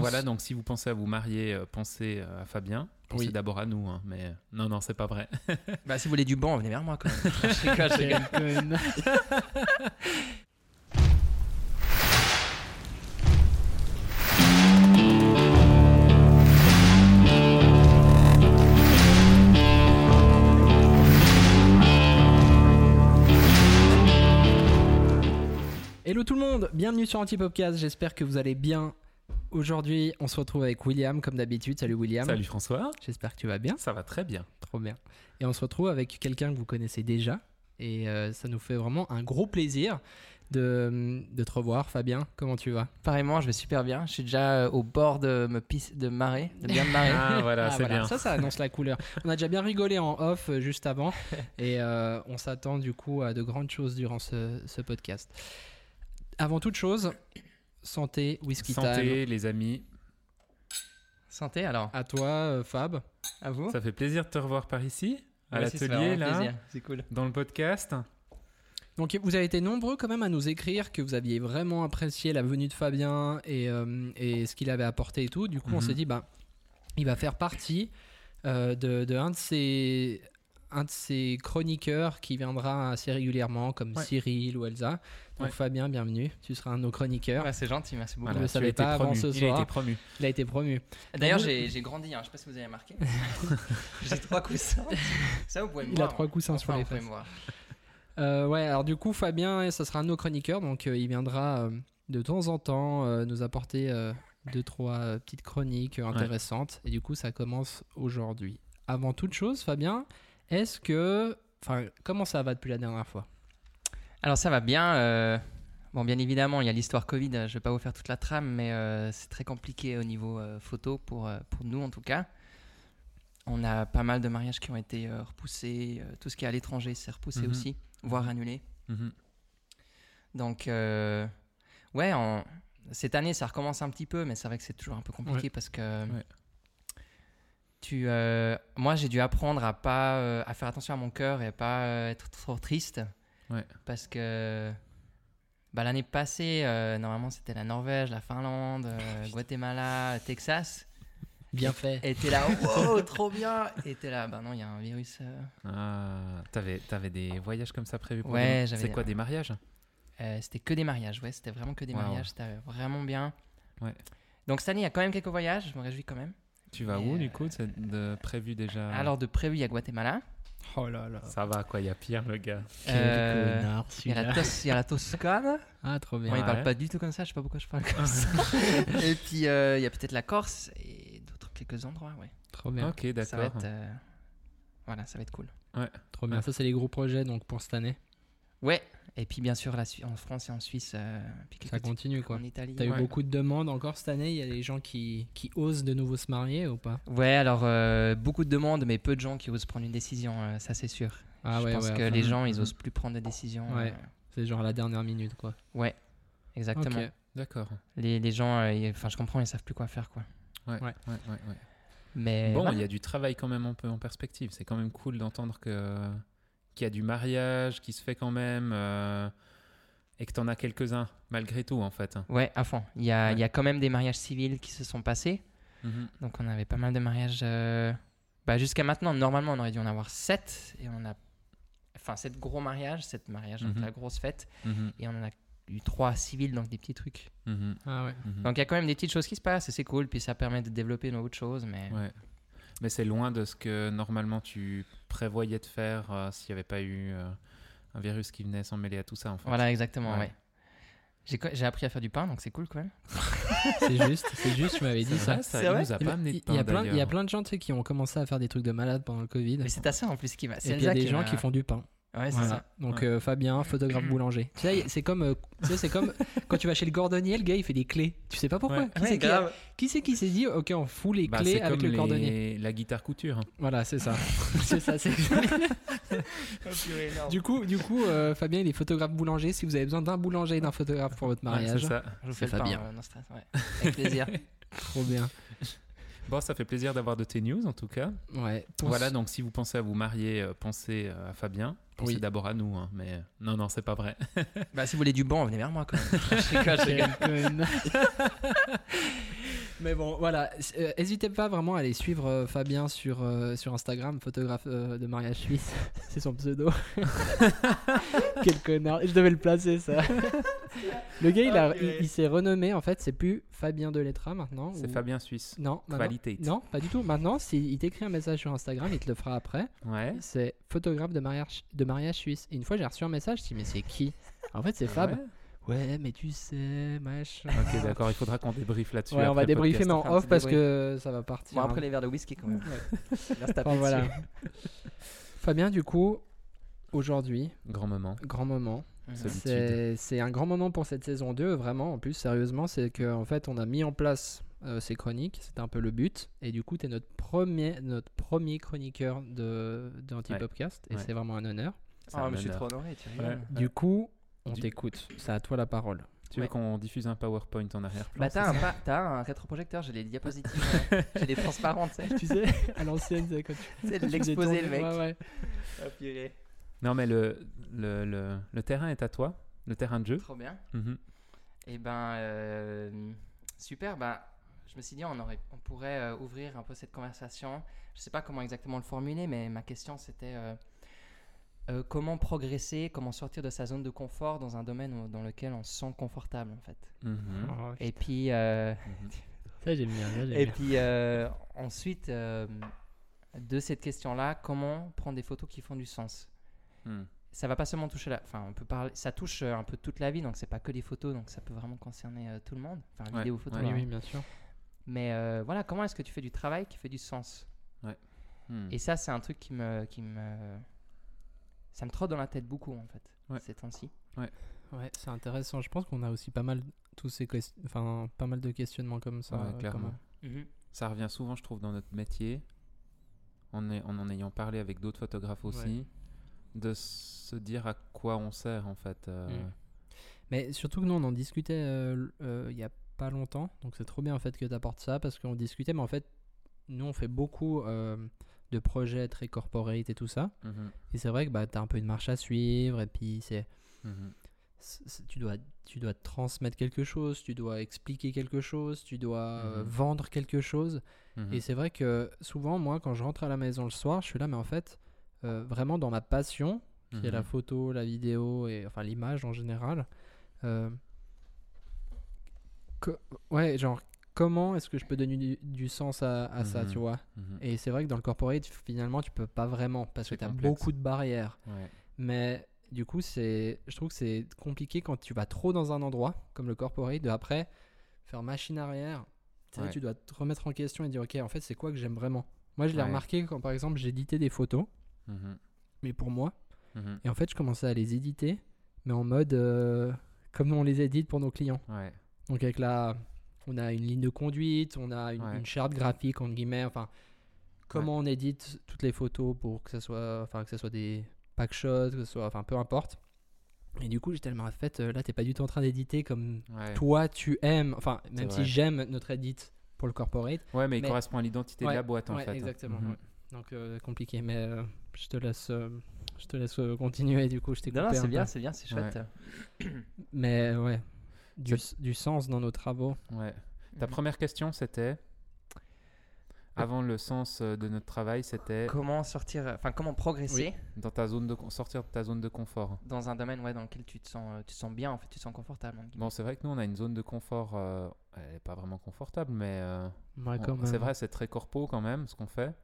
Voilà, donc si vous pensez à vous marier, euh, pensez euh, à Fabien. Pensez Oui. d'abord à nous, hein, mais non, non, c'est pas vrai. Bah, si vous voulez du bon, venez vers moi quand même. je rigole, je rigole. Quel con. Hello tout le monde, bienvenue sur Antipopcast, j'espère que vous allez bien. Aujourd'hui, on se retrouve avec William comme d'habitude. Salut William. Salut François, J'espère que tu vas bien. ça va très bien. Trop bien. Et on se retrouve avec quelqu'un que vous connaissez déjà. Et euh, ça nous fait vraiment un gros plaisir de, de te revoir. Fabien, comment tu vas? Pareillement, je vais super bien. Je suis déjà euh, au bord de me pisse, de marrer, de bien me marrer. Ah voilà, Ah, c'est voilà. bien. Ça, ça annonce la couleur. On a déjà bien rigolé en off euh, juste avant. et euh, on s'attend du coup à de grandes choses durant ce, ce podcast. Avant toute chose, santé, whisky time. Santé, les amis. Santé alors, À toi, euh, Fab. à vous. Ça fait plaisir de te revoir par ici, à Ouais, l'atelier, vraiment là. C'est cool. dans le podcast. Donc vous avez été nombreux quand même à nous écrire que vous aviez vraiment apprécié la venue de Fabien et, euh, et ce qu'il avait apporté et tout. Du coup, on Mhm. s'est dit, bah, il va faire partie euh, de, de un de ces un de ces chroniqueurs qui viendra assez régulièrement, comme Ouais. Cyril ou Elsa. Donc Ouais. Fabien, bienvenue. Tu seras un de nos chroniqueurs. Ouais, c'est gentil, merci beaucoup. le as savais été pas avant Il a été promu. Il a été promu. D'ailleurs, j'ai j'ai grandi, hein. je sais pas si vous avez remarqué. j'ai trois coussins. Ça, vous pouvez me Il voir. a trois coussins Enfin, sur les fesses. me voir. Euh, ouais, alors du coup, Fabien, ça sera un de nos chroniqueurs, donc euh, il viendra euh, de temps en temps euh, nous apporter euh, deux, trois euh, petites chroniques euh, intéressantes. Et du coup, ça commence aujourd'hui. Avant toute chose, Fabien, est-ce que. Enfin, comment ça va depuis la dernière fois? Alors, ça va bien. euh, Bon, bien évidemment, il y a l'histoire Covid. euh, Je vais pas vous faire toute la trame, mais euh, c'est très compliqué au niveau euh, photo pour, pour nous en tout cas. On a pas mal de mariages qui ont été repoussés. tout ce qui est à l'étranger s'est repoussé Mhm. aussi, voire annulé. Mhm. Donc, ouais, cette année, ça recommence un petit peu, mais c'est vrai que c'est toujours un peu compliqué Ouais. parce que Ouais. tu, moi, j'ai dû apprendre à pas à faire attention à mon cœur et à pas être trop triste. Ouais. Parce que bah, l'année passée, euh, normalement, c'était la Norvège, la Finlande, euh, Guatemala, Texas. Bien fait. Et t'es là, wow, trop bien. Et t'es là, bah non, il y a un virus. euh, Ah, t'avais, t'avais des voyages comme ça prévus pour Ouais, j'avais- C'est quoi, des mariages Euh, c'était que des mariages, ouais, c'était vraiment que des Wow. mariages, c'était vraiment bien. Ouais. Donc cette année, il y a quand même quelques voyages, je me réjouis quand même. Tu vas où, euh, du coup C'est de prévu déjà Alors de prévu, il y a Guatemala, Oh là là. Ça va, quoi, il y a pire, le gars. Quel Euh, connard, il y, a la. Tos- il y a la Toscane. Ah, trop bien. Bon, il Ouais. parle pas du tout comme ça, je sais pas pourquoi je parle comme ça. et puis euh, il y a peut-être la Corse et d'autres quelques endroits, ouais. Trop bien. Ok, Ça va d'accord. être, euh, voilà, ça va être cool. Trop bien. Ouais. Ça, c'est les gros projets donc pour cette année. Ouais. Et puis bien sûr la Su- en France et en Suisse, euh, puis Ça continue quoi. en Italie. T'as eu beaucoup de demandes encore cette année? Il y a des gens qui, qui osent de nouveau se marier ou pas? Ouais, alors euh, beaucoup de demandes, mais peu de gens qui osent prendre une décision, euh, ça c'est sûr. Ah je ouais, pense ouais, que enfin, les gens, ils osent plus prendre de décisions. Ouais. euh, C'est genre à la dernière minute quoi. ouais, exactement. D'accord. Les, les gens, euh, enfin je comprends, ils savent plus quoi faire quoi. Ouais, Ouais. ouais, ouais, ouais. Mais Bon, voilà. il y a du travail quand même un peu en perspective. C'est quand même cool d'entendre que qu'il y a du mariage qui se fait quand même euh, et que t'en as quelques-uns malgré tout en fait. ouais, à fond. Il y a, Ouais. il y a quand même des mariages civils qui se sont passés. Mhm. Donc on avait pas mal de mariages. euh, Bah, jusqu'à maintenant, normalement, on aurait dû en avoir 7 et on a, enfin, 7 gros mariages, 7 mariages donc Mhm. la grosse fête, Mhm. et on en a eu 3 civils, donc des petits trucs. Ah ouais. Donc il y a quand même des petites choses qui se passent et c'est cool, puis ça permet de développer une autre chose, mais Ouais. Mais c'est loin de ce que normalement tu prévoyais de faire euh, s'il n'y avait pas eu euh, un virus qui venait s'en mêler à tout ça en fait. voilà, exactement, Ouais. ouais. J'ai co- J'ai appris à faire du pain, donc c'est cool quand même. C'est juste, c'est juste, tu m'avais dit ça. ça, il nous a Il pas amené de il pain y, a plein, il y a plein de gens tu sais, qui ont commencé à faire des trucs de malade pendant le Covid. Mais c'est à ça en plus qui va. Et C'est puis il y a des gens m'a- qui font du pain. Ouais, c'est Voilà. ça. Donc Ouais. euh, Fabien, photographe boulanger. Tu sais, c'est comme, euh, tu sais, c'est comme quand tu vas chez le cordonnier, le gars il fait des clés. Tu sais pas pourquoi. Ouais. Qui Ouais, c'est qui, a- grave. qui c'est qui s'est dit, ok, on fout les Bah, clés c'est avec comme le les- cordonnier. la guitare couture. hein. Voilà, c'est ça. c'est ça. c'est- Du coup, du coup, euh, Fabien il est photographe boulanger. Si vous avez besoin d'un boulanger et d'un photographe pour votre Ouais, mariage, c'est ça. Je vous C'est fais Fabien. euh, non stress, ouais. Avec plaisir. trop bien. Bon, ça fait plaisir d'avoir de tes news en tout cas. Ouais. Voilà, donc si vous pensez à vous marier, pensez à Fabien. Pensez Oui. d'abord à nous, hein, mais euh, non, non, c'est pas vrai. bah, si vous voulez du bon, venez vers moi quand même. Mais bon, voilà. Euh, N'hésitez pas vraiment à aller suivre euh, Fabien sur, euh, sur Instagram, photographe euh, de mariage suisse. C'est son pseudo. Quel connard. Je devais le placer, ça. le gars, il, a- il, il s'est renommé. En fait, c'est plus Fabien Delettra maintenant. C'est ou- Fabien Suisse. Non, maintenant- Qualité. non, pas du tout. Maintenant, s'il il t'écrit un message sur Instagram, il te le fera après. Ouais. C'est photographe de mariage, de mariage suisse. Et une fois, j'ai reçu un message, je me suis dit, mais c'est qui? En fait, c'est Fab. Ouais. Ouais, mais tu sais, machin. Ok, d'accord. Il faudra qu'on débriefe là-dessus. Ouais, on après va le débriefer, podcast. mais en un off petit parce débrief. que ça va partir. Bon, hein. après les verres de whisky quand même. Se taper Enfin, voilà. Fabien, du coup, aujourd'hui, Grand moment. grand moment. Mhm. C'est c'est un grand moment pour cette saison 2, vraiment. En plus, sérieusement, c'est qu'en en fait, on a mis en place euh, ces chroniques. C'était un peu le but. Et du coup, tu es notre premier, notre premier chroniqueur de, de Antipopcast. Et Ouais. c'est vraiment un honneur. Ah, un mais je suis trop honoré, tu Ouais. Du coup, on Du- t'écoute. C'est à toi la parole. Tu veux qu'on diffuse un PowerPoint en arrière-plan Bah, t'as un, pa- un rétroprojecteur, j'ai les diapositives, j'ai les transparentes, tu sais. tu sais, à l'ancienne, c'est quand tu C'est de tu l'exposer, détournes- le mec. Ouais, ouais. Ah, purée. Non, mais le, le, le, le terrain est à toi. Le terrain de jeu. Trop bien. Mhm. Et ben, euh, super. Bah, je me suis dit, on, aurait, on pourrait euh, ouvrir un peu cette conversation. Je sais pas comment exactement le formuler, mais ma question c'était euh, euh, comment progresser, comment sortir de sa zone de confort dans un domaine où- dans lequel on se sent confortable en fait. Mhm. Oh, Et puis, euh, Mhm. Ça, j'aime bien. ça, et bien. puis euh, ensuite, euh, de cette question-là, comment prendre des photos qui font du sens? Mhm. Ça va pas seulement toucher la enfin on peut parler ça touche euh, un peu toute la vie donc c'est pas que les photos donc ça peut vraiment concerner euh, tout le monde enfin Ouais, vidéo photo ouais. Oui, oui, bien sûr. mais euh, voilà comment est-ce que tu fais du travail qui fait du sens? Mhm. et ça c'est un truc qui me qui me ça me trotte dans la tête beaucoup en fait Ouais. ces temps-ci Ouais, c'est intéressant. Je pense qu'on a aussi pas mal tous ces enfin pas mal de questionnements comme ça. Ouais, clairement. comme- Mhm. Ça revient souvent, je trouve, dans notre métier, en, est- en en ayant parlé avec d'autres photographes aussi, de se dire à quoi on sert en fait. euh, Mm. Mais surtout que nous on en discutait euh, euh, il y a pas longtemps, donc c'est trop bien en fait que tu apportes ça parce qu'on discutait, mais en fait nous on fait beaucoup euh, de projets très corporate et tout ça, mhm, et c'est vrai que bah, tu as un peu une marche à suivre et puis c'est mhm. c'est- tu dois, tu dois transmettre quelque chose, tu dois expliquer quelque chose, tu dois euh, Mhm. vendre quelque chose. Et c'est vrai que souvent, moi, quand je rentre à la maison le soir, je suis là, mais en fait, euh, vraiment dans ma passion, qui est la Mhm. photo, la vidéo et enfin l'image en général. euh, ouais, genre, comment est-ce que je peux donner du, du sens à, à ça, Mhm. tu vois? Mhm. Et c'est vrai que dans le corporate, finalement, tu peux pas vraiment parce que tu as beaucoup de barrières. Ouais. Mais du coup, c'est, je trouve que c'est compliqué quand tu vas trop dans un endroit, comme le corporate, de après faire machine arrière. Tu, sais, Ouais. tu dois te remettre en question et dire, ok, en fait, c'est quoi que j'aime vraiment? Moi, je l'ai Ouais. remarqué quand, par exemple, j'éditais des photos, Mhm. mais pour moi. Mhm. Et en fait, je commençais à les éditer, mais en mode euh, comme on les édite pour nos clients. Ouais. Donc, avec la. On a une ligne de conduite, on a une, Ouais. une charte graphique, entre guillemets, enfin. Comment on édite toutes les photos pour que ce soit, enfin, que ce soit des pack shots, que ce soit, enfin, peu importe. Et du coup, j'étais tellement en fait, euh, là, t'es pas du tout en train d'éditer comme toi tu aimes, enfin, même si j'aime notre edit pour le corporate. Ouais, mais il correspond à l'identité de la boîte en fait. hein. exactement. Mhm. Donc, euh, compliqué, mais euh, je te laisse, euh, je te laisse continuer. Du coup, je t'ai non, c'est bien c'est bien c'est chouette Mais ouais, du, du sens dans nos travaux. Ouais. Ta Mhm. première question, c'était. Avant le sens de notre travail, c'était comment sortir enfin comment progresser dans ta zone de sortir de ta zone de confort. dans un domaine ouais, dans lequel tu te sens tu te sens bien en fait tu te sens confortable Bon, c'est vrai que nous, on a une zone de confort. euh, elle n'est pas vraiment confortable, mais euh, Ouais, c'est vrai, c'est très corpo quand même ce qu'on fait.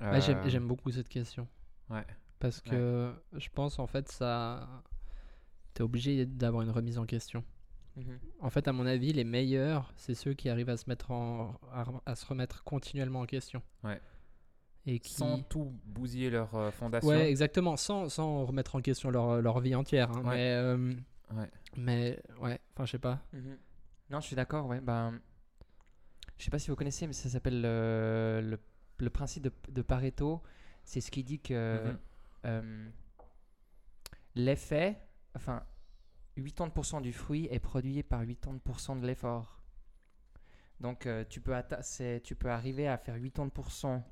Ouais, j'aime- Euh, J'aime beaucoup cette question. Ouais. Parce que je pense en fait ça. T'es obligé d'avoir une remise en question. Mhm. En fait, à mon avis, les meilleurs, c'est ceux qui arrivent à se mettre en, à, se remettre continuellement en question. Ouais. Et qui. Sans tout bousiller leur euh, fondation. Ouais, exactement, sans, sans remettre en question leur, leur vie entière. hein, Ouais. Mais, euh, Ouais. mais ouais, enfin, je sais pas. Mhm. Non, je suis d'accord, ouais. Bah, je sais pas si vous connaissez, mais ça s'appelle le, le, le principe de, de Pareto. C'est ce qui dit que Mhm. euh, l'effet, enfin, 80% du fruit est produit par 80% de l'effort. Donc, euh, tu, peux atta- c'est- tu peux arriver à faire 80%.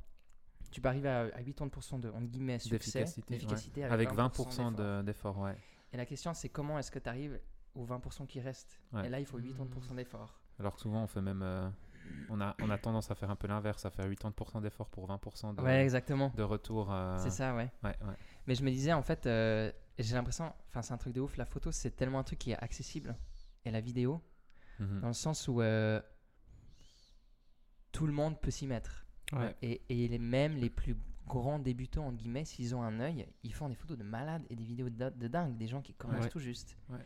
Tu peux arriver à, à 80% de entre guillemets, succès, D'efficacité, d'efficacité Avec 20% 20% de- d'effort, ouais. Et la question, c'est comment est-ce que tu arrives aux 20% qui restent? Ouais. Et là, il faut 80% d'effort. Alors que souvent, on fait même euh, On a, on a tendance à faire un peu l'inverse, à faire 80% d'efforts pour 20% de, Ouais, exactement. de retour. euh, C'est ça, ouais. Ouais, ouais. Mais je me disais, en fait, euh, j'ai l'impression, enfin, c'est un truc de ouf. La photo, c'est tellement un truc qui est accessible. Et la vidéo, Mhm. dans le sens où euh, tout le monde peut s'y mettre. Ouais. Et, et les, même les plus grands débutants, entre guillemets, s'ils ont un œil, ils font des photos de malades et des vidéos de, de dingue, des gens qui commencent Ouais. tout juste. Ouais.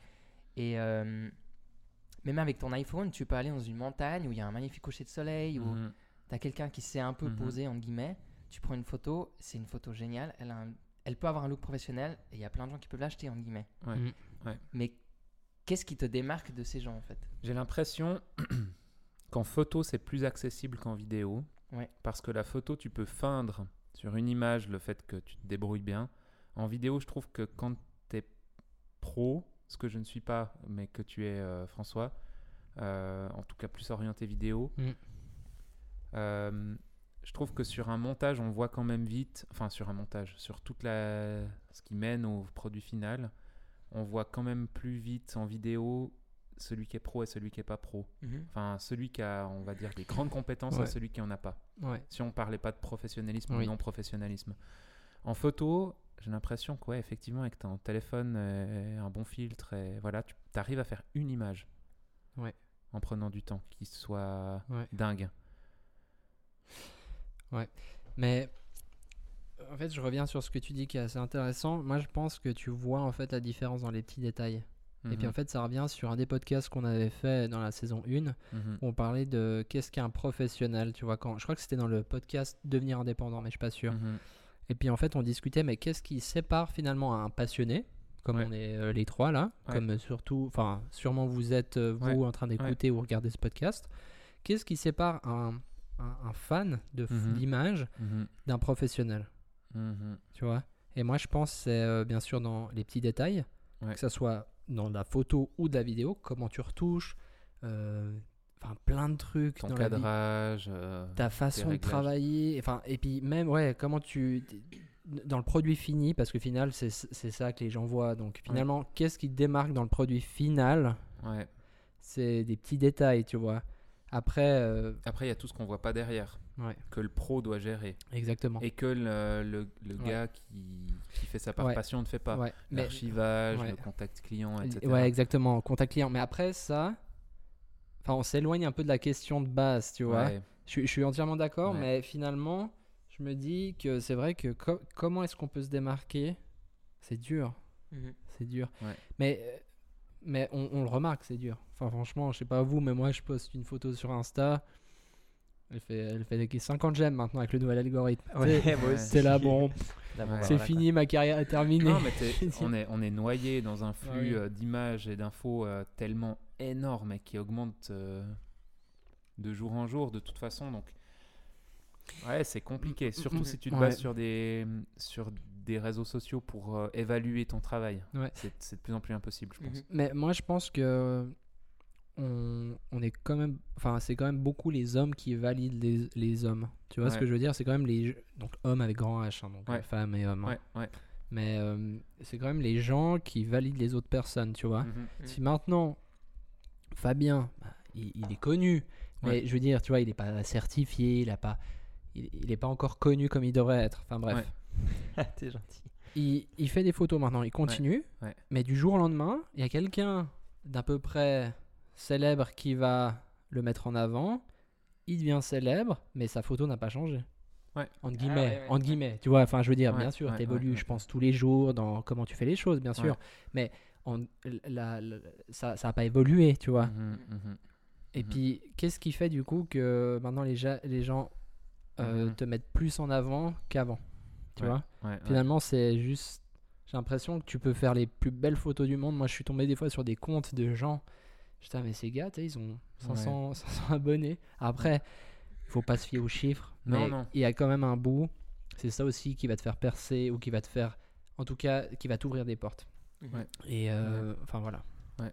Et euh, même avec ton iPhone, tu peux aller dans une montagne où il y a un magnifique coucher de soleil, où Mhm. tu as quelqu'un qui s'est un peu Mhm. posé, entre guillemets, tu prends une photo, c'est une photo géniale, elle, a un- elle peut avoir un look professionnel, et il y a plein de gens qui peuvent l'acheter, entre guillemets. Ouais. Mm. Mais qu'est-ce qui te démarque de ces gens, en fait? J'ai l'impression qu'en photo, c'est plus accessible qu'en vidéo. Ouais. Parce que la photo, tu peux feindre sur une image le fait que tu te débrouilles bien. En vidéo, je trouve que quand tu es pro, ce que je ne suis pas, mais que tu es euh, François, euh, en tout cas plus orienté vidéo, Mm. euh, je trouve que sur un montage, on voit quand même vite, enfin sur un montage, sur toute la, ce qui mène au produit final, on voit quand même plus vite en vidéo celui qui est pro et celui qui est pas pro. Enfin, celui qui a, on va dire, des grandes compétences Ouais. et celui qui en a pas. Ouais. Si on parlait pas de professionnalisme Oui. ou non-professionnalisme. En photo, j'ai l'impression que, ouais, effectivement, avec ton téléphone et un bon filtre, et voilà, tu arrives à faire une image. Ouais. En prenant du temps, qui soit Ouais. dingue. Mais en fait, je reviens sur ce que tu dis qui est assez intéressant. Moi, je pense que tu vois en fait la différence dans les petits détails. Et puis Mhm, en fait, ça revient sur un des podcasts qu'on avait fait dans la saison 1 mhm. où on parlait de qu'est-ce qu'un professionnel, tu vois quand je crois que c'était dans le podcast devenir indépendant, mais je suis pas sûr. Mhm. Et puis en fait, on discutait mais qu'est-ce qui sépare finalement un passionné comme Ouais. on est euh, les trois là, Ouais. comme euh, surtout enfin sûrement vous êtes euh, vous Ouais. en train d'écouter ou regarder ce podcast. Qu'est-ce qui sépare un, un, un fan de Mhm. d'image Mhm. d'un professionnel Mhm. tu vois? Et moi, je pense c'est euh, bien sûr dans les petits détails, que ce soit dans la photo ou de la vidéo, comment tu retouches, enfin plein de trucs Ton dans la vie. cadrage. euh, ta façon de travailler, enfin et puis même ouais, comment tu dans le produit fini parce que final c'est c'est ça que les gens voient. Donc finalement, qu'est-ce qui te démarque dans le produit final ouais. C'est des petits détails, tu vois. Après, euh, Après, il y a tout ce qu'on voit pas derrière, ouais, que le pro doit gérer. exactement. Et que le, le, le gars qui, qui fait ça par Ouais. passion ne fait pas. L'archivage, le contact client, etc. Ouais, exactement, contact client. Mais après ça, enfin, on s'éloigne un peu de la question de base, tu vois. Ouais. Je, suis- je suis entièrement d'accord, Ouais. mais finalement, je me dis que c'est vrai que co- comment est-ce qu'on peut se démarquer? C'est dur, c'est dur. Ouais. Mais, euh, mais on, on le remarque, c'est dur. Enfin, franchement, je sais pas vous, mais moi, je poste une photo sur Insta. Elle fait, elle fait des 50 j'aime maintenant avec le nouvel algorithme. Ouais. C'est là, bon, c'est fini, ma carrière est terminée. Non, mais t'es- on, est, on est noyé dans un flux euh, d'images et d'infos euh, tellement énorme et qui augmente euh, de jour en jour de toute façon. Donc, ouais, c'est compliqué. Surtout si tu te Ouais. bases sur des, sur des réseaux sociaux pour euh, évaluer ton travail. Ouais. C'est de plus en plus impossible, je pense. Mhm. Mais moi, je pense que on, on est quand même, enfin, c'est quand même beaucoup les hommes qui valident les, les hommes. Tu vois ce Ouais. que je veux dire? C'est quand même les donc hommes avec grand H, hein, donc Ouais. femmes et hommes. hein. Ouais, ouais. Mais euh, c'est quand même les gens qui valident les autres personnes, tu vois? Mhm. Si maintenant Fabien, bah, il, il est connu, mais Ouais. je veux dire, tu vois, il n'est pas certifié, il a pas, il, il est pas encore connu comme il devrait être. Enfin bref. Ouais. T'es gentil. il, il fait des photos maintenant, il continue, ouais. mais du jour au lendemain, il y a quelqu'un d'à peu près célèbre qui va le mettre en avant, il devient célèbre, mais sa photo n'a pas changé. Ouais. Entre Ah, guillemets, entre guillemets, tu vois, enfin je veux dire, bien sûr, ouais, t'évolues, je pense, tous les jours dans comment tu fais les choses, bien sûr, mais on- la- la- ça n'a pas évolué, tu vois. Mhm, mhm. Et Mhm. puis, qu'est-ce qui fait du coup que maintenant les, ja- les gens euh, Mhm. te mettent plus en avant qu'avant Tu Ouais, vois? Ouais, ouais. Finalement, c'est juste. J'ai l'impression que tu peux faire les plus belles photos du monde. Moi, je suis tombé des fois sur des comptes de gens. Putain, mais ces gars, ils ont 500, 500 abonnés. Après, il faut pas se fier aux chiffres. Non, mais il y a quand même un bout. C'est ça aussi qui va te faire percer ou qui va te faire. En tout cas, qui va t'ouvrir des portes. Ouais. Et euh, enfin voilà. Ouais.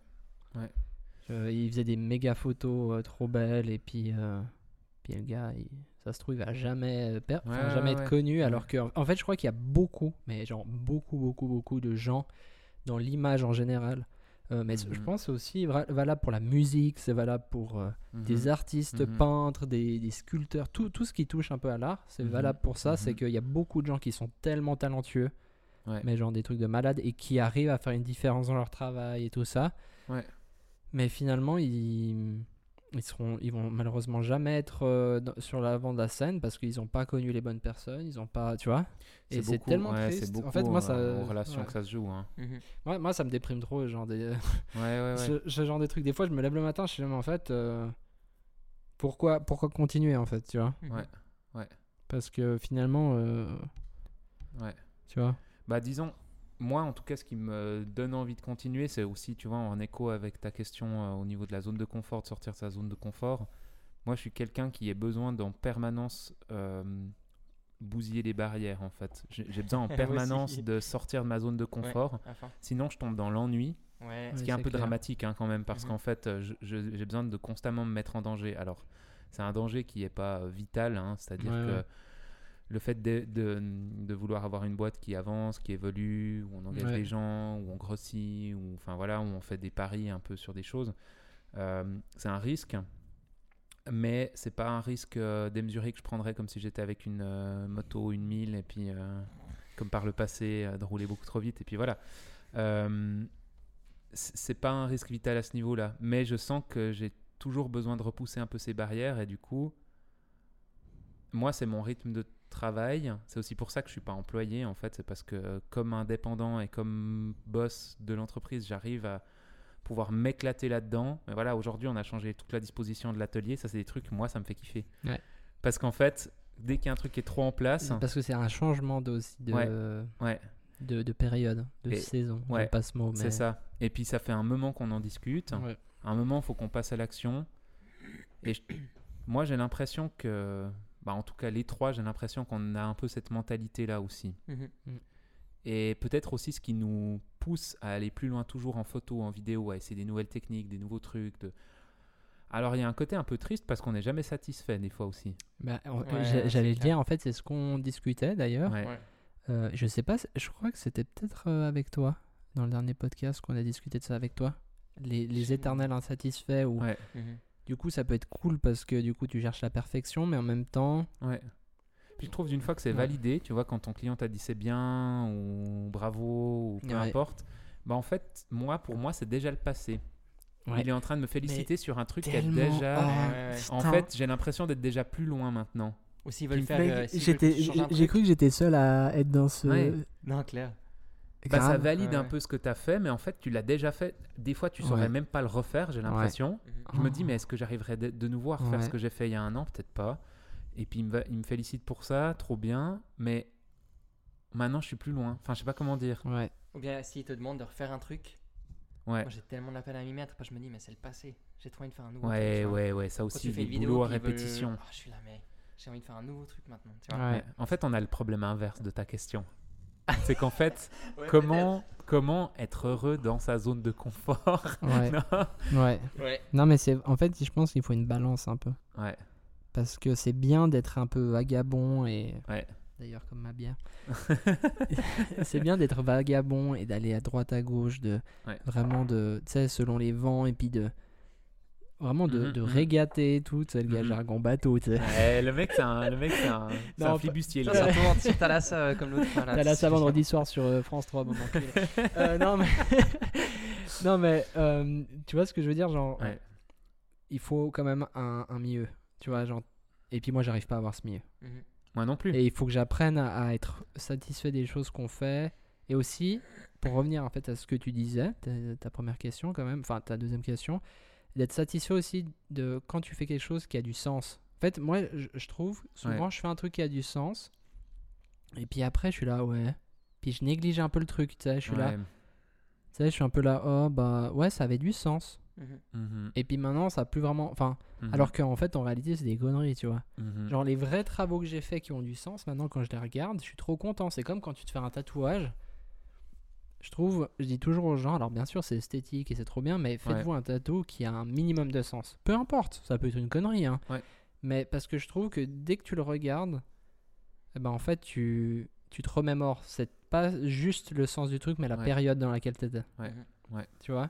Ouais. Euh, il faisait des méga photos euh, trop belles et puis, puis le gars, il- ça se trouve, il va jamais, per- enfin, Ouais, jamais être connu. Alors que, en fait, je crois qu'il y a beaucoup, mais genre beaucoup, beaucoup, beaucoup de gens dans l'image en général Euh, mais je Mhm. pense aussi valable pour la musique, c'est valable pour euh, des artistes, Mhm. peintres, des, des sculpteurs, tout, tout ce qui touche un peu à l'art, c'est Mhm. valable pour ça. C'est Mhm. qu'il y a beaucoup de gens qui sont tellement talentueux, Ouais. mais genre des trucs de malades, et qui arrivent à faire une différence dans leur travail et tout ça. Ouais. Mais finalement, ils, ils, seront, ils vont malheureusement jamais être euh, dans- sur l'avant de la scène parce qu'ils n'ont pas connu les bonnes personnes, ils ont pas, tu vois. Et c'est beaucoup- tellement ouais, triste. C'est beaucoup en fait, moi, ça, euh, en relation ouais. que ça se joue. Hein. Mhm. moi, moi, ça me déprime trop, genre des, Ouais, ouais, ouais. ce, ce genre de trucs. Des fois, je me lève le matin, je suis là, mais en fait, euh, pourquoi, pourquoi continuer en fait, tu vois Mhm. Ouais. Parce que finalement, euh, Ouais. tu vois. Bah disons, moi en tout cas, ce qui me donne envie de continuer, c'est aussi, tu vois, en écho avec ta question euh, au niveau de la zone de confort, de sortir de sa zone de confort. Moi, je suis quelqu'un qui a besoin d'en permanence euh, bousiller les barrières, en fait. J'ai besoin en permanence de sortir de ma zone de confort. Sinon, je tombe dans l'ennui, Ouais. ce qui est un peu clair. dramatique hein, quand même, parce Mhm. qu'en fait, euh, j'ai besoin de constamment me mettre en danger. Alors, c'est un danger qui n'est pas vital, hein, c'est-à-dire Ouais, que ouais. Le fait de, de- de vouloir avoir une boîte qui avance, qui évolue, où on engage Ouais. des gens, où on grossit, où, enfin, voilà, où on fait des paris un peu sur des choses, euh, c'est un risque. Mais c'est pas un risque euh, démesuré que je prendrais comme si j'étais avec une euh, moto, une 1000, et puis, euh, comme par le passé, de rouler beaucoup trop vite, et puis voilà. C'est pas un risque vital à ce niveau-là, mais je sens que j'ai toujours besoin de repousser un peu ces barrières, et du coup, moi, c'est mon rythme de travail. C'est aussi pour ça que je suis pas employé, en fait. C'est parce que, euh, comme indépendant et comme boss de l'entreprise, j'arrive à pouvoir m'éclater là-dedans. Mais voilà, aujourd'hui, on a changé toute la disposition de l'atelier. Ça, c'est des trucs, moi, ça me fait kiffer. Ouais. Parce qu'en fait, dès qu'il y a un truc qui est trop en place, Parce que c'est un changement de, aussi de, Ouais. ouais, de, de période, de Et- saison. ouais, pas ce mot, mais. c'est ça. Et puis, ça fait un moment qu'on en discute. Un moment, il faut qu'on passe à l'action. Et je- moi, j'ai l'impression que, bah, en tout cas, les trois, j'ai l'impression qu'on a un peu cette mentalité-là aussi. Mhm. Et peut-être aussi ce qui nous pousse à aller plus loin toujours en photo, en vidéo, à essayer des nouvelles techniques, des nouveaux trucs. De... Alors il y a un côté un peu triste parce qu'on n'est jamais satisfait des fois aussi. Bah, Ouais, J'allais le dire, en fait, c'est ce qu'on discutait d'ailleurs. Ouais. Ouais. Euh, je sais pas, je crois que c'était peut-être euh, avec toi, dans le dernier podcast, qu'on a discuté de ça avec toi. Les, éternels insatisfaits, où Ouais. Mhm. Du coup ça peut être cool parce que du coup tu cherches la perfection, mais en même temps, Ouais. Puis je trouve d'une fois que c'est Ouais. validé, tu vois, quand ton client t'a dit c'est bien ou bravo ou peu Ouais. importe, bah en fait, moi, pour moi, c'est déjà le passé. Ouais. Il est en train de me féliciter sur un truc qui est déjà. oh, Ouais, ouais, ouais. En fait, j'ai l'impression d'être déjà plus loin maintenant. Ou s'ils veulent faire. euh, j'ai cru que j'étais seul à être dans ce. Ouais. Non, clair. Bah, ça valide Ouais, un ouais. peu ce que tu as fait, mais en fait, tu l'as déjà fait. Des fois, tu saurais Ouais. même pas le refaire, j'ai l'impression. Mhm. Je me Oh. dis, mais est-ce que j'arriverai de, de nouveau à refaire Ouais. ce que j'ai fait il y a un an? Peut-être pas. Et puis, il me, va- il me félicite pour ça, trop bien. Mais maintenant, je suis plus loin. Enfin, je sais pas comment dire. Ouais. Ou bien s'ils te demandent de refaire un truc. Ouais, Moi j'ai tellement de la peine à m'y mettre. Après je me dis, mais c'est le passé. J'ai trop envie de faire un nouveau ouais, truc. tu vois. ouais, ouais. Ça Quand aussi, vidéo boulots à veut- répétition. Ah, je suis là, mais j'ai envie de faire un nouveau truc maintenant. Tu vois. Ouais. Ouais. En fait, on a le problème inverse de ta question. C'est qu'en fait, Ouais, comment, comment être heureux dans sa zone de confort Ouais. Non ouais. Non, mais c'est en fait, je pense qu'il faut une balance un peu. Ouais, Parce que c'est bien d'être un peu vagabond et. ouais. D'ailleurs, comme ma bière. c'est bien d'être vagabond et d'aller à droite à gauche, de Ouais. vraiment de. Tu sais, selon les vents et puis de. Vraiment de, Mhm, de mhm. régater et tout, tu sais, le gars Mhm. jargon bateau, tu sais. Ouais, le mec, c'est un, le mec, c'est un, c'est Non, un flibustier. euh, comme l'autre. fois, là, T'as la c'est- ça vendredi soir sur euh, France 3, bon. Euh, non, mais. non, mais. euh, tu vois ce que je veux dire Genre. Ouais. Il faut quand même un, un milieu. Tu vois, genre. Et puis moi, j'arrive pas à avoir ce milieu. Moi non plus. Et il faut que j'apprenne à, à être satisfait des choses qu'on fait. Et aussi, pour revenir en fait à ce que tu disais, ta, ta première question quand même, enfin ta deuxième question, d'être satisfait aussi de quand tu fais quelque chose qui a du sens. En fait, moi, je, je trouve, souvent, je fais un truc qui a du sens. Et puis après, je suis là, ouais. Puis je néglige un peu le truc, tu sais. Je suis là, tu sais, je suis un peu là, oh bah ouais, ça avait du sens. Mhm. Mhm, Et puis maintenant, ça a plus vraiment. Enfin, mhm, alors qu'en fait, en réalité, c'est des conneries, tu vois. Genre les vrais travaux que j'ai faits qui ont du sens, maintenant quand je les regarde, je suis trop content. C'est comme quand tu te fais un tatouage. Je trouve, je dis toujours aux gens, alors bien sûr c'est esthétique et c'est trop bien, mais faites-vous un tatou qui a un minimum de sens. Peu importe, ça peut être une connerie, hein. Ouais. Mais parce que je trouve que dès que tu le regardes, eh ben en fait tu, tu te remémores. C'est pas juste le sens du truc, mais la Ouais. période dans laquelle tu étais. Ouais. Mhm. Tu vois?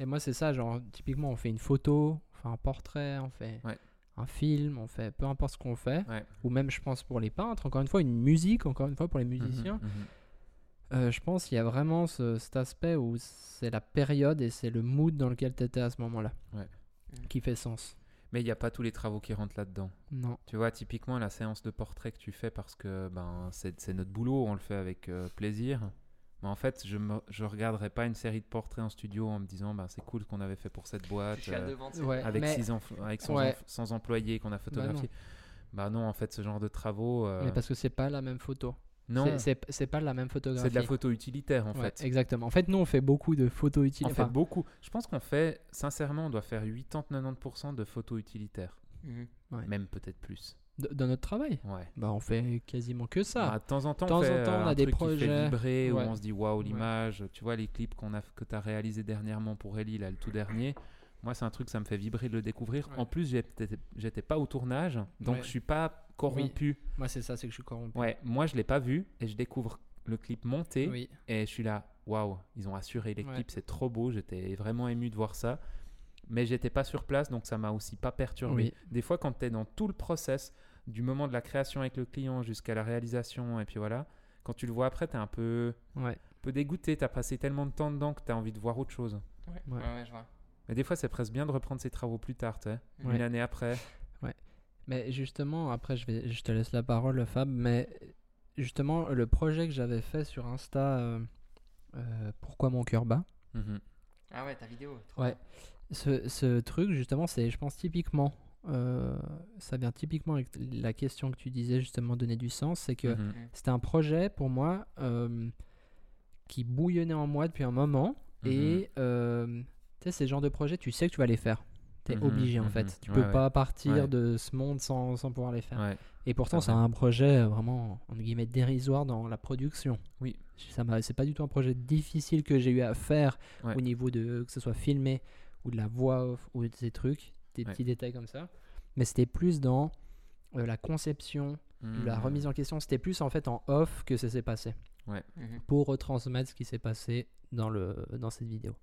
Et moi, c'est ça, genre, typiquement, on fait une photo, on fait un portrait, on fait Ouais. un film, on fait peu importe ce qu'on fait. Ouais. Ou même, je pense, pour les peintres, encore une fois, une musique, encore une fois, pour les musiciens. Mhm, mhm. Euh, je pense qu'il y a vraiment ce- cet aspect où c'est la période et c'est le mood dans lequel tu étais à ce moment-là Ouais. qui fait sens. Mais il n'y a pas tous les travaux qui rentrent là-dedans. Non. Tu vois, typiquement, la séance de portrait que tu fais parce que ben, c'est notre boulot, on le fait avec euh, plaisir. Mais en fait, je ne regarderai pas une série de portraits en studio en me disant ben, c'est cool ce qu'on avait fait pour cette boîte. Euh. Ouais, avec, mais, six avec 100, Ouais. enf- 100 employés qu'on a photographiés. Bah non, en fait, ce genre de travaux. euh, mais parce que c'est pas la même photo. Non, C'est- pas la même photographie. c'est de la photo utilitaire en Ouais, fait. Exactement. En fait, nous, on fait beaucoup de photos On utiles. fait enfin, beaucoup. Je pense qu'on fait, sincèrement, on doit faire 80-90% de photos utilitaires. Mhm. Ouais. Même peut-être plus. d- dans notre travail, Ouais. bah, on fait quasiment que ça. Ah, de temps en temps, temps on, fait, en temps, on a un des truc qui fait projets. vibrer, où Ouais. on se dit waouh, Ouais. l'image. Tu vois, les clips qu'on a, que tu as réalisés dernièrement pour Ellie, là, le tout dernier. Moi, c'est un truc, ça me fait vibrer de le découvrir. Ouais. En plus, j'étais j'étais pas au tournage, donc Ouais. je suis pas corrompu. Moi, c'est ça, c'est que je suis corrompu. Ouais, moi, je l'ai pas vu et je découvre le clip monté. Oui. Et je suis là, waouh, ils ont assuré les Ouais. clips, c'est trop beau. J'étais vraiment ému de voir ça. Mais j'étais pas sur place, donc ça m'a aussi pas perturbé. Oui. Des fois, quand tu es dans tout le process, du moment de la création avec le client jusqu'à la réalisation, et puis voilà, quand tu le vois après, tu es un peu, Ouais. peu dégoûté. Tu as passé tellement de temps dedans que tu as envie de voir autre chose. Ouais. Ouais. Ouais, ouais, je vois. Mais des fois, c'est presque bien de reprendre ses travaux plus tard, une année après. Mais justement, après, je, vais, je te laisse la parole, Fab. Mais justement, le projet que j'avais fait sur Insta, euh, euh, Pourquoi mon cœur bat? Mhm. Ah ouais, ta vidéo. trop Ouais. ce, ce truc, justement, c'est, je pense, typiquement. euh, ça vient typiquement avec la question que tu disais, justement, donner du sens. C'est que Mhm. c'était un projet pour moi euh, qui bouillonnait en moi depuis un moment. Et euh, tu sais, ces genres de projets, tu sais que tu vas les faire. Tu es Mhm, obligé en mhm. fait. Tu Ouais, peux ouais. pas partir Ouais. de ce monde sans, sans pouvoir les faire. Ouais. Et pourtant, C'est un projet euh, vraiment, entre guillemets, dérisoire dans la production. Oui. Ça m'a- c'est pas du tout un projet difficile que j'ai eu à faire Ouais. au niveau de que ce soit filmé ou de la voix off ou de ces trucs, des Ouais. petits détails comme ça. Mais c'était plus dans euh, la conception, la Mhm. remise en question. C'était plus en fait en off que ça s'est passé Mhm. pour retransmettre ce qui s'est passé dans, le, dans cette vidéo.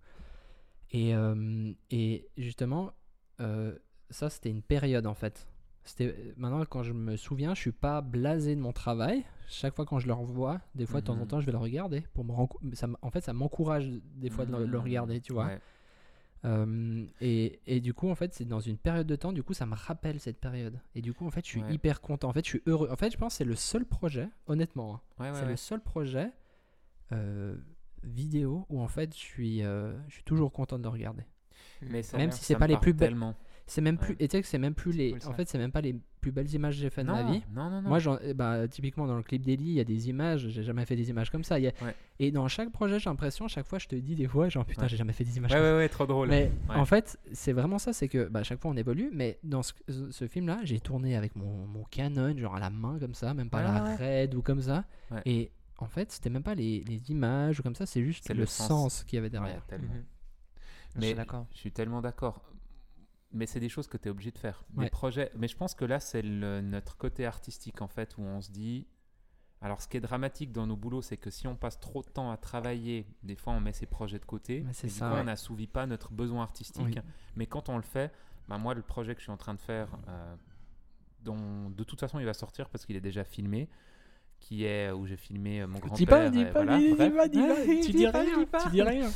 Et, euh, et justement, euh, ça c'était une période en fait. Maintenant quand je me souviens, je suis pas blasé de mon travail. Chaque fois quand je le revois, des fois de temps en Mhm. temps, je vais le regarder pour me ça, en fait, ça m'encourage des fois de le, regarder, tu vois. Ouais. Euh, et, et du coup, en fait, c'est dans une période de temps, du coup, ça me rappelle cette période. Et du coup, en fait, je suis Ouais. hyper content. En fait, je suis heureux. En fait, je pense que c'est le seul projet, honnêtement, hein, Ouais, ouais, c'est le seul projet euh, vidéo où en fait je suis, euh, je suis toujours content de le regarder. Mais ça- Même si c'est pas les plus belles-. C'est même plus, Ouais. et tu sais que c'est même plus les, cool, en fait c'est même pas les plus belles images que j'ai faites de non, ma vie. non, non, non. Moi, eh bah, typiquement dans le clip d'Eli, il y a des images. J'ai jamais fait des images comme ça. Il y a- Ouais. Et dans chaque projet, j'ai l'impression, chaque fois, je te dis des fois, genre putain, Ouais. j'ai jamais fait des images ouais, comme ça. ouais, ouais, trop drôle. Mais Ouais. en fait, c'est vraiment ça, c'est que bah, à chaque fois on évolue, mais dans ce, film-là, j'ai tourné avec mon, mon Canon, genre à la main comme ça, même pas Ouais, la ouais, RED ou comme ça. Ouais. Et en fait, c'était même pas les, les images ou comme ça, c'est juste le, le sens, sens. qu'il y avait Ouais, derrière. Je Mais suis d'accord. Je suis tellement d'accord. Mais c'est des choses que tu es obligé de faire. Des Ouais. projets. Mais je pense que là, c'est notre côté artistique, en fait, où on se dit. Alors, ce qui est dramatique dans nos boulots, c'est que si on passe trop de temps à travailler, des fois, on met ses projets de côté. Ouais, c'est et du ça, coup, ouais. on n'assouvit pas notre besoin artistique. Oui. Mais quand on le fait, bah, moi, le projet que je suis en train de faire, euh, dont de toute façon, il va sortir parce qu'il est déjà filmé, qui est où j'ai filmé euh, mon grand-père. Dis pas, dis pas, voilà, dis, pas, dis pas, tu Dis rien, dis pas. tu dis rien.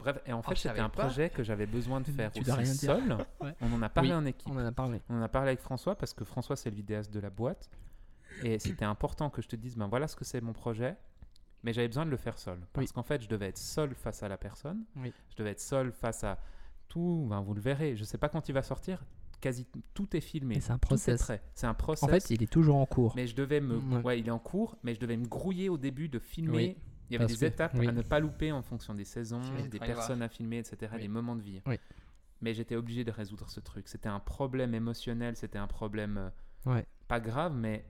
Bref, et en fait, je c'était un projet que j'avais besoin de faire Tu aussi seul. Ouais. On en a parlé Oui, en équipe. On en a parlé. On en a parlé avec François parce que François, c'est le vidéaste de la boîte. Et c'était important que je te dise, ben voilà ce que c'est mon projet. Mais j'avais besoin de le faire seul. Parce Oui. qu'en fait, je devais être seul face à la personne. Oui. Je devais être seul face à tout. Ben, vous le verrez. Je sais pas quand il va sortir. Quasi tout est filmé. C'est un process. C'est un process. En fait, il est toujours en cours. mais je devais me. Ouais. Ouais. il est en cours. Mais je devais me grouiller au début de filmer. Oui. Il y avait Parce des que- étapes oui. à ne pas louper en fonction des saisons, des personnes à filmer, etc., Oui. des moments de vie. Oui. Mais j'étais obligé de résoudre ce truc. C'était un problème émotionnel, c'était un problème euh, Ouais. pas grave, mais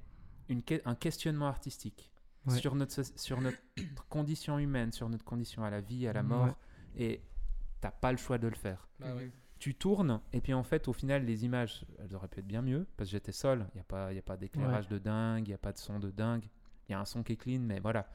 une que- un questionnement artistique Ouais. sur, notre, so- sur notre condition humaine, sur notre condition à la vie, à la Ouais. mort. Et t'as pas le choix de le faire. Bah. Tu tournes, et puis en fait, au final, les images, elles auraient pu être bien mieux, parce que j'étais seul. Il n'y a pas, y a pas d'éclairage de dingue, il n'y a pas de son de dingue. Il y a un son qui est clean, mais voilà.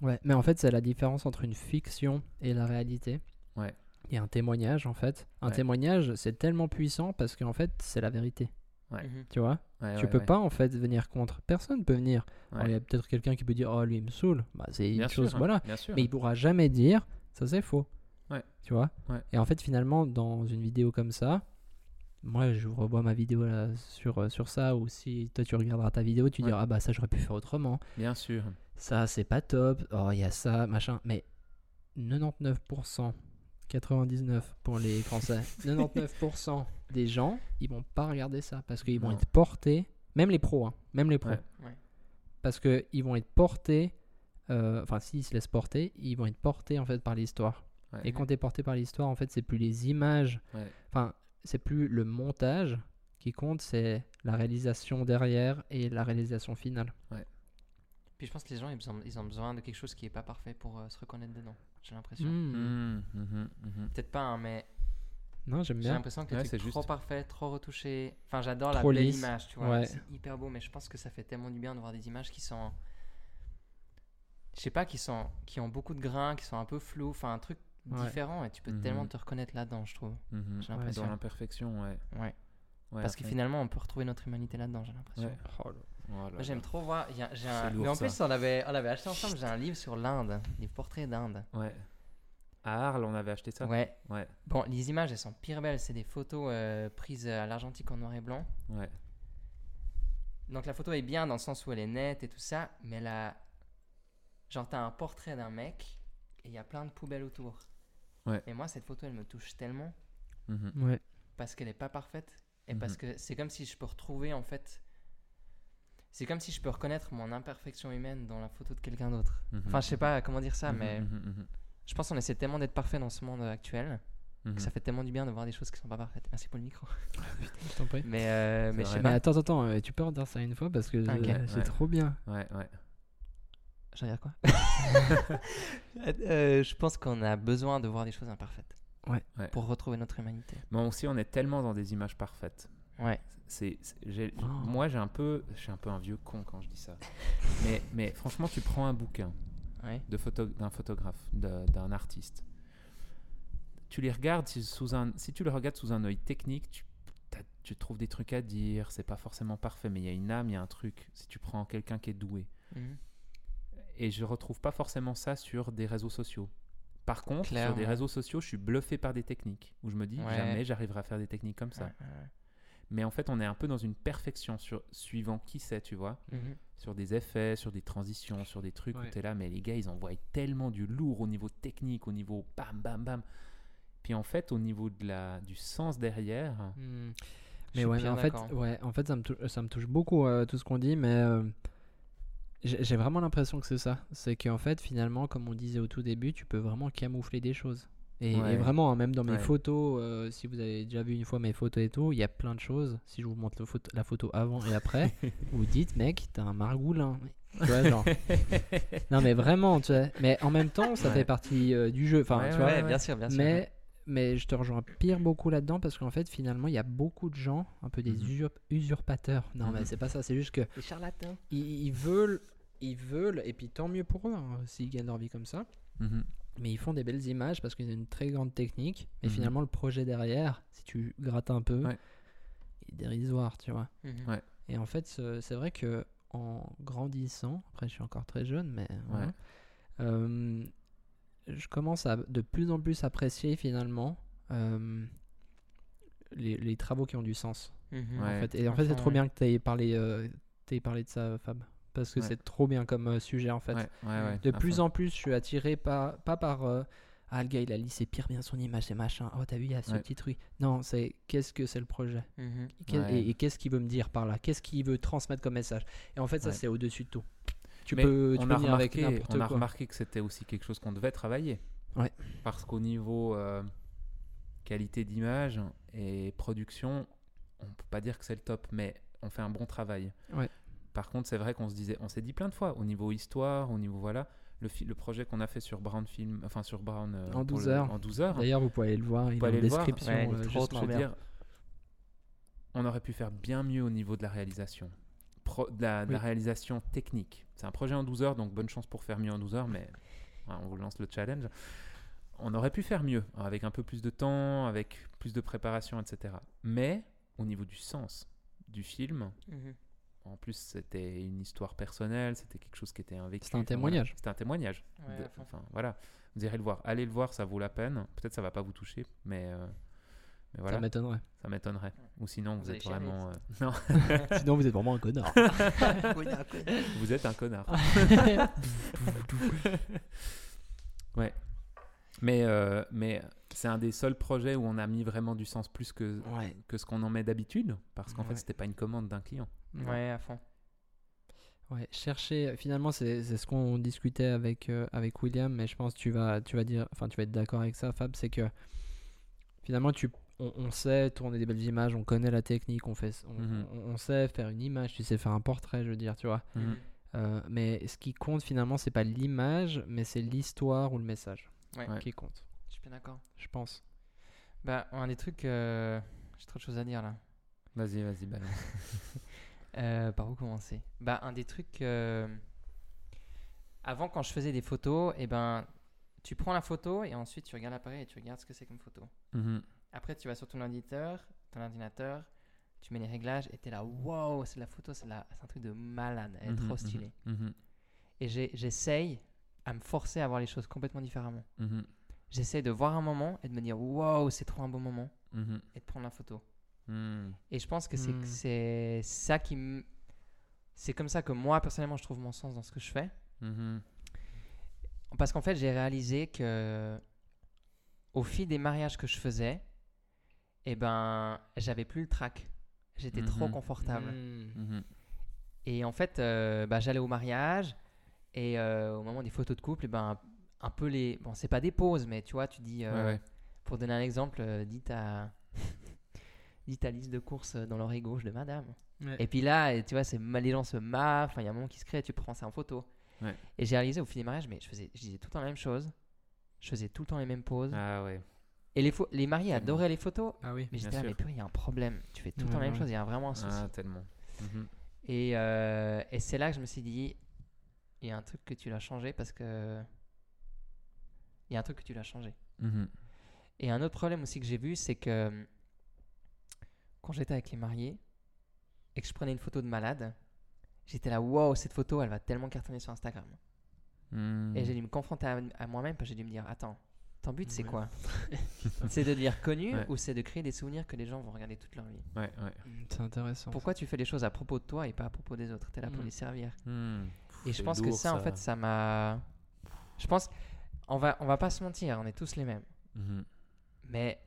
Ouais, mais en fait, c'est la différence entre une fiction et la réalité. Ouais. et un témoignage en fait. Un Ouais. témoignage, c'est tellement puissant parce qu'en fait, c'est la vérité. Ouais. Mhm. Tu vois? Ouais, Tu ouais, peux ouais. pas en fait venir contre. Personne peut venir. Il y a peut-être quelqu'un qui peut dire Oh, lui, il me saoule. Bah, c'est une sûr, chose, hein, voilà. Bien sûr. Mais il pourra jamais dire Ça, c'est faux. Ouais. Tu vois Ouais. Et en fait, finalement, dans une vidéo comme ça, moi, je revois ma vidéo là, sur, euh, sur ça, ou si toi, tu regarderas ta vidéo, tu Ouais. diras Ah, bah, ça, j'aurais pu faire autrement. Bien sûr. Ça, c'est pas top. Oh, il y a ça, machin. Mais 99%, 99% pour les Français, 99% des gens, ils vont pas regarder ça parce qu'ils vont être portés, même les pros, hein, même les pros, Ouais. Ouais. parce qu'ils vont être portés, euh, enfin, s'ils se laissent porter, ils vont être portés en fait par l'histoire. Ouais. Et quand tu es porté par l'histoire, en fait, c'est plus les images, Ouais. enfin, c'est plus le montage qui compte, c'est la réalisation derrière et la réalisation finale. Puis je pense que les gens, ils ont, ils ont besoin de quelque chose qui est pas parfait pour euh, se reconnaître dedans. J'ai l'impression. Mhm, mhm, mhm. Peut-être pas, hein, mais Non, j'aime j'ai bien. l'impression que Ouais, c'est trop juste. parfait, trop retouché. Enfin, j'adore la belle lisse. image, tu vois. Ouais. C'est hyper beau, mais je pense que ça fait tellement du bien de voir des images qui sont. Je sais pas, qui, sont, qui ont beaucoup de grains, qui sont un peu flous, enfin un truc Ouais. différent et tu peux Mhm. tellement te reconnaître là-dedans, je trouve. Mhm. J'ai l'impression. Dans l'imperfection, ouais. Ouais. Ouais, Parce que finalement, on peut retrouver notre humanité là-dedans, j'ai l'impression. Ouais. Oh. Oh j'aime trop voir. il y a- j'ai un- C'est lourd, Mais en ça. plus, on avait, on avait acheté ensemble. J'ai un livre sur l'Inde, un livre portrait d'Inde. Ouais. À Arles, on avait acheté ça. Ouais. Ouais. Bon, les images, elles sont pire belles. C'est des photos euh, prises à l'argentique en noir et blanc. Ouais. Donc la photo est bien dans le sens où elle est nette et tout ça, mais là, genre t'as un portrait d'un mec et il y a plein de poubelles autour. Ouais. Et moi, cette photo, elle me touche tellement Mhm. Ouais. parce qu'elle est pas parfaite et Mhm. parce que c'est comme si je peux retrouver en fait. C'est comme si je peux reconnaître mon imperfection humaine dans la photo de quelqu'un d'autre. Mhm. Enfin, je sais pas comment dire ça, Mhm, mais mhm, mhm, je pense qu'on essaie tellement d'être parfait dans ce monde actuel mhm. que ça fait tellement du bien de voir des choses qui sont pas parfaites. Merci pour le micro. Je t'en prie. Mais, euh, mais je sais. Mais pas. attends, attends, euh, tu peux en dire ça une fois parce que euh, c'est Ouais. trop bien. Ouais, ouais. Je veux dire quoi Euh, Je pense qu'on a besoin de voir des choses imparfaites. Ouais. Ouais. Pour retrouver notre humanité. Mais aussi, on est tellement dans des images parfaites. Ouais. C'est, Oh. Moi, j'ai un peu, je suis un peu un vieux con quand je dis ça. mais, mais franchement, tu prends un bouquin Ouais. de photo, d'un photographe, de- d'un artiste. Tu les regardes si, sous un, si tu le regardes sous un œil technique, tu, tu trouves des trucs à dire. C'est pas forcément parfait, mais il y a une âme, il y a un truc. Si tu prends quelqu'un qui est doué. Mhm. Et je retrouve pas forcément ça sur des réseaux sociaux. Par contre, sur des Clairement. réseaux sociaux, je suis bluffé par des techniques où je me dis Ouais. jamais j'arriverai à faire des techniques comme ça. Ouais, ouais, Mais en fait, on est un peu dans une perfection sur suivant qui c'est, tu vois. Mhm. sur des effets, sur des transitions, sur des trucs où tu es là, mais les gars, ils envoient tellement du lourd au niveau technique, au niveau bam, bam, bam. Puis en fait, au niveau de la, du sens derrière, Hmm. Mais ouais, en fait, ouais, en fait, ça me touche, ça me touche beaucoup euh, tout ce qu'on dit, mais euh, j'ai vraiment l'impression que c'est ça. C'est qu'en fait, finalement, comme on disait au tout début, tu peux vraiment camoufler des choses. Et, vraiment, hein, même dans mes Ouais. photos, euh, si vous avez déjà vu une fois mes photos et tout, il y a plein de choses. Si je vous montre le photo- la photo avant et après, vous dites, mec, t'as un margoulin. Tu vois, genre. non, mais vraiment, tu vois. Mais en même temps, ça Ouais. fait partie euh, du jeu. Enfin, Ouais, tu vois. Bien sûr, bien sûr. Mais, mais je te rejoins pire beaucoup là-dedans parce qu'en fait, finalement, il y a beaucoup de gens, un peu des Mhm. usurp- usurpateurs. Non, mais Mhm. c'est pas ça, c'est juste que Les charlatans. ils, ils veulent, ils veulent, et puis tant mieux pour eux hein, s'ils gagnent leur vie comme ça. Mhm. Mais ils font des belles images parce qu'ils ont une très grande technique. Mais finalement, le projet derrière, si tu grattes un peu, Ouais. il est dérisoire, tu vois. Ouais. Et en fait, ce- c'est vrai que en grandissant, après je suis encore très jeune, mais voilà, euh, je commence à de plus en plus apprécier finalement euh, les, les travaux qui ont du sens. Mhm. En Ouais. fait. Et en fait, c'est trop ouais. bien que tu aies parlé, euh, t'aies parlé de ça, Fab. Parce que Ouais. c'est trop bien comme euh, sujet en fait. Ouais, ouais, ouais, De plus fond. en plus, je suis attiré pas, pas par euh, Ah, le gars il a lissé pire bien son image, c'est machin. Oh, t'as vu, il y a ce Ouais. petit truc. Non, c'est qu'est-ce que c'est le projet? Mhm. Et, et qu'est-ce qu'il veut me dire par là? Qu'est-ce qu'il veut transmettre comme message? Et en fait, ça, Ouais. c'est au-dessus de tout. Tu Mais peux, tu on peux a avec remarqué, n'importe on a quoi. remarqué que c'était aussi quelque chose qu'on devait travailler. Ouais. Parce qu'au niveau euh, qualité d'image et production, on peut pas dire que c'est le top, mais on fait un bon travail. Ouais. Par contre, c'est vrai qu'on se disait, on s'est dit plein de fois, au niveau histoire, au niveau voilà, le, projet qu'on a fait sur Brown Film, enfin sur Brown euh, En pour 12 le- heures. en 12 heures. D'ailleurs, vous pouvez aller le voir, il peut est en aller le voir. description. Ouais, il euh, trop, juste trop je veux bien. dire, on aurait pu faire bien mieux au niveau de la réalisation. Pro- de, la, de la Oui. réalisation technique. C'est un projet en 12 heures, donc bonne chance pour faire mieux en 12 heures, mais on vous lance le challenge. on aurait pu faire mieux, avec un peu plus de temps, avec plus de préparation, etc. Mais au niveau du sens du film, Mhm. en plus c'était une histoire personnelle, c'était quelque chose qui était un vécu. C'était un témoignage. voilà. C'était un témoignage. Ouais, De- à fond. enfin voilà, vous irez le voir. Allez le voir, ça vaut la peine. Peut-être ça va pas vous toucher, mais, euh, mais voilà, Ça m'étonnerait. ça m'étonnerait. Ou sinon vous, êtes vraiment, euh, non, Sinon, vous êtes vraiment un connard. vous êtes un connard. ouais. Mais, euh, mais c'est un des seuls projets où on a mis vraiment du sens plus que, ouais. que ce qu'on en met d'habitude, parce qu'en Ouais. fait, c'était pas une commande d'un client. Ouais, à fond. Ouais, chercher. Finalement, c'est c'est ce qu'on discutait avec, euh, avec William, mais je pense que tu vas, tu vas dire, enfin, tu vas être d'accord avec ça, Fab, c'est que finalement, tu, on, on sait tourner des belles images, on connaît la technique, on, fait, on, Mhm. on- on sait faire une image, tu sais faire un portrait, je veux dire, tu vois. Mhm. Euh, mais ce qui compte finalement, c'est pas l'image, mais c'est l'histoire ou le message Ouais. Qui compte, Je suis bien d'accord. je pense. Bah, un des trucs. euh, J'ai trop de choses à dire là. Vas-y, vas-y, balance. Euh, par où commencer? Bah, un des trucs. euh, Avant, quand je faisais des photos, et ben, tu prends la photo et ensuite tu regardes l'appareil et tu regardes ce que c'est comme photo. Mhm. Après, tu vas sur ton ordinateur, ton ordinateur, tu mets les réglages et t'es là, wow, c'est de la photo, c'est la- un truc de malade, elle est Mhm, trop mhm, stylée. mhm, Et j'essaye à me forcer à voir les choses complètement différemment. J'essaye de voir un moment et de me dire, wow, c'est trop un beau moment, et de prendre la photo. mhm. Et je pense que c'est Hmm. ça qui. C'est comme ça que moi, personnellement, je trouve mon sens dans ce que je fais. Parce qu'en fait, j'ai réalisé que au fil des mariages que je faisais, eh ben, j'avais plus le trac. J'étais trop Mhm. confortable. Hmm. Mhm. Et en fait, euh, bah, j'allais au mariage et euh, au moment des photos de couple, eh ben, un peu les. Bon, c'est pas des pauses, mais tu vois, tu dis. euh, Ouais, ouais. Pour donner un exemple, euh, dis ta. dis ta liste de courses dans l'oreille gauche de madame. Ouais. Et puis là, et tu vois, c'est les gens se marrent, enfin, il y a un moment qui se crée, tu prends ça en photo. Ouais. Et j'ai réalisé au fil des mariages, mais je, faisais, je disais tout le temps la même chose, je faisais tout le temps les mêmes poses. Ah ouais. Et les, les mariés adoraient les photos, Ah oui. mais j'étais là, mais il y a un problème, tu fais tout le temps la même chose, il y a vraiment un souci. Ah, tellement. Mhm. Et, euh, et c'est là que je me suis dit, il y a un truc que tu l'as changé parce que. Il y a un truc que tu l'as changé. Mhm. Et un autre problème aussi que j'ai vu, c'est que quand j'étais avec les mariés et que je prenais une photo de malade, j'étais là, wow, cette photo, elle va tellement cartonner sur Instagram. Mhm. Et j'ai dû me confronter à, à moi-même parce que j'ai dû me dire, attends, ton but c'est Ouais. quoi C'est de devenir connu Ouais. ou c'est de créer des souvenirs que les gens vont regarder toute leur vie? Ouais, ouais. Hmm, C'est intéressant. Pourquoi tu fais les choses à propos de toi et pas à propos des autres? T'es là pour Mm. les servir. Mhm. Et je pense que ça, en fait, ça m'a. Je pense, on va, on va pas se mentir, on est tous les mêmes. Mhm. Mais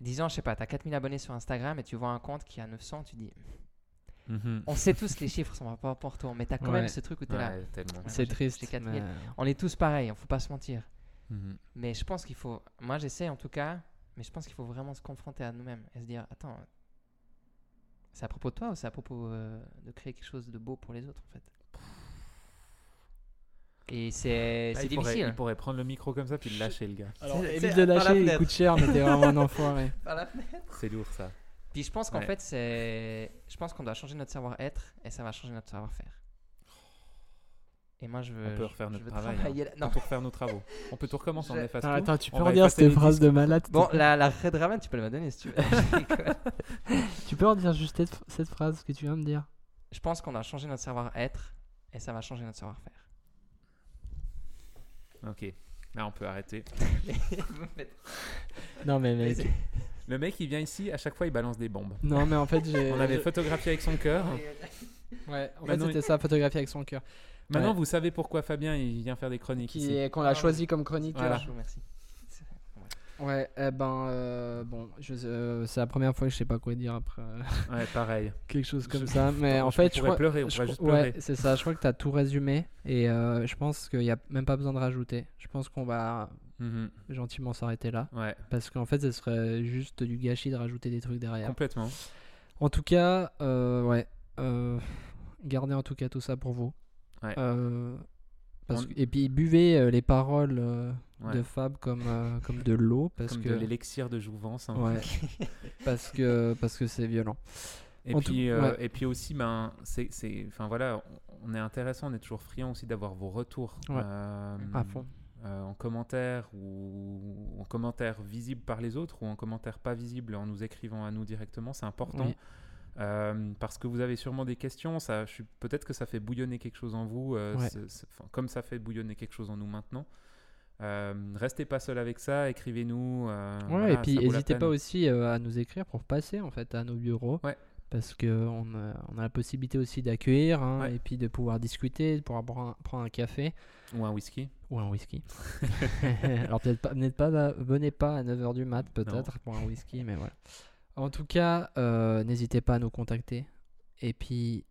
disons, je sais pas, t'as 4000 abonnés sur Instagram et tu vois un compte qui a 900, tu dis, Mhm. on sait tous que les chiffres sont pas pour toi, mais t'as quand Ouais. même ce truc où t'es là. C'est triste. j'ai 4000. mais- On est tous pareils, on faut pas se mentir. Mhm. Mais je pense qu'il faut. Moi, j'essaie en tout cas, mais je pense qu'il faut vraiment se confronter à nous-mêmes et se dire attends, c'est à propos de toi ou c'est à propos euh, de créer quelque chose de beau pour les autres en fait? Et c'est c'est il, pourrait, difficile. il pourrait prendre le micro comme ça puis le lâcher, le gars. Alors, évite de lâcher, il coûte cher, mais t'es vraiment un enfoiré. C'est lourd, ça. Puis je pense qu'en Ouais. fait, c'est. Je pense qu'on doit changer notre savoir-être et ça va changer notre savoir-faire. Et moi, je veux. On peut refaire je notre travail. travailler là- On Non. peut refaire nos travaux. On peut tout recommencer, on Je- efface Ah, tout. attends, tu On peux redire cette les phrase disques. de malade Bon, la, la Red Raven, tu peux la me donner si tu veux. Tu peux redire juste cette, cette phrase que tu viens de dire je pense qu'on a changé notre savoir-être et ça va changer notre savoir-faire. Ok. Là, on peut arrêter. Non, mais mec. Le mec, il vient ici, à chaque fois, il balance des bombes. Non, mais en fait, j'ai. On avait photographié avec son cœur. Ouais, en fait, Maintenant, c'était ça, photographier avec son cœur. Maintenant, Ouais. vous savez pourquoi Fabien, il vient faire des chroniques Qui ici. est- Qu'on a choisi comme chroniqueur. Voilà. Merci. Ouais, eh ben, euh, bon, je- euh, c'est la première fois que je sais pas quoi dire après euh, Ouais, pareil. quelque chose comme Je- ça. Mais Je en fait, je pourrais crois. pleurer, on je juste pleurer. ouais, c'est ça. Je crois que tu as tout résumé et euh, je pense qu'il n'y a même pas besoin de rajouter. Je pense qu'on va Mhm. gentiment s'arrêter là Ouais, parce qu'en fait, ce serait juste du gâchis de rajouter des trucs derrière. complètement. En tout cas, euh, ouais, euh, gardez en tout cas tout ça pour vous. Ouais. Euh, parce On- que- et puis buvez euh, les paroles euh, Ouais. de Fab comme, comme de l'eau parce Comme que de l'élixir de jouvence. hein. ouais, parce que parce que c'est violent. Et En puis, ouais. et puis aussi, ben, c'est, enfin voilà, on- est intéressant, on est toujours friand aussi d'avoir vos retours. À fond. en commentaire ou en commentaire visible par les autres ou en commentaire pas visible en nous écrivant à nous directement, c'est important. Oui. Euh, parce que vous avez sûrement des questions, ça, je suis- peut-être que ça fait bouillonner quelque chose en vous, euh, Ouais. c'est- c'est- enfin, comme ça fait bouillonner quelque chose en nous maintenant. Euh, restez pas seul avec ça, écrivez-nous. Ouais, voilà, et puis n'hésitez pas aussi à nous écrire pour passer en fait à nos bureaux. Ouais. Parce qu'on a, on a la possibilité aussi d'accueillir hein, Ouais. et puis de pouvoir discuter, de pouvoir prendre un café Ou un whisky. ou un whisky. Alors peut-être pas, venez pas, venez pas à 9h du mat Non. peut-être pour un whisky, mais voilà. En tout cas, euh, n'hésitez pas à nous contacter. Et puis,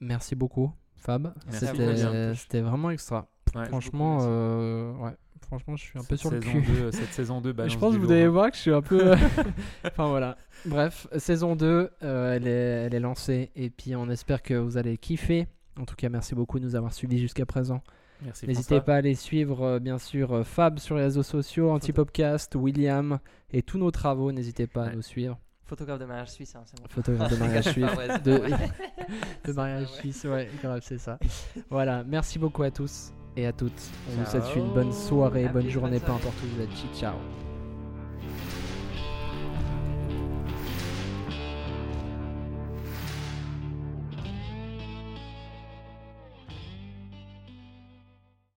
merci beaucoup Fab. C'était vraiment extra. Ouais. Franchement, euh, ouais. Franchement, je suis un peu sur le cul. 2, cette saison 2 je pense que vous hein. voir que je suis un peu. enfin voilà. Bref, saison 2, euh, elle, est, elle est lancée. Et puis on espère que vous allez kiffer. En tout cas, merci beaucoup de nous avoir suivis jusqu'à présent. Merci N'hésitez pas à aller suivre, euh, bien sûr, euh, Fab sur les réseaux sociaux, Antipopcast, William et tous nos travaux. N'hésitez pas à nous suivre. Photographe de mariage suisse, hein, c'est bon. Photographe de mariage suisse. Ah ouais, c'est De, mariage ouais. suisse, ouais, grave, c'est ça. Voilà, merci beaucoup à tous et à toutes. On vous souhaite une bonne soirée, bonne journée, bonne peu importe où vous êtes. Ciao.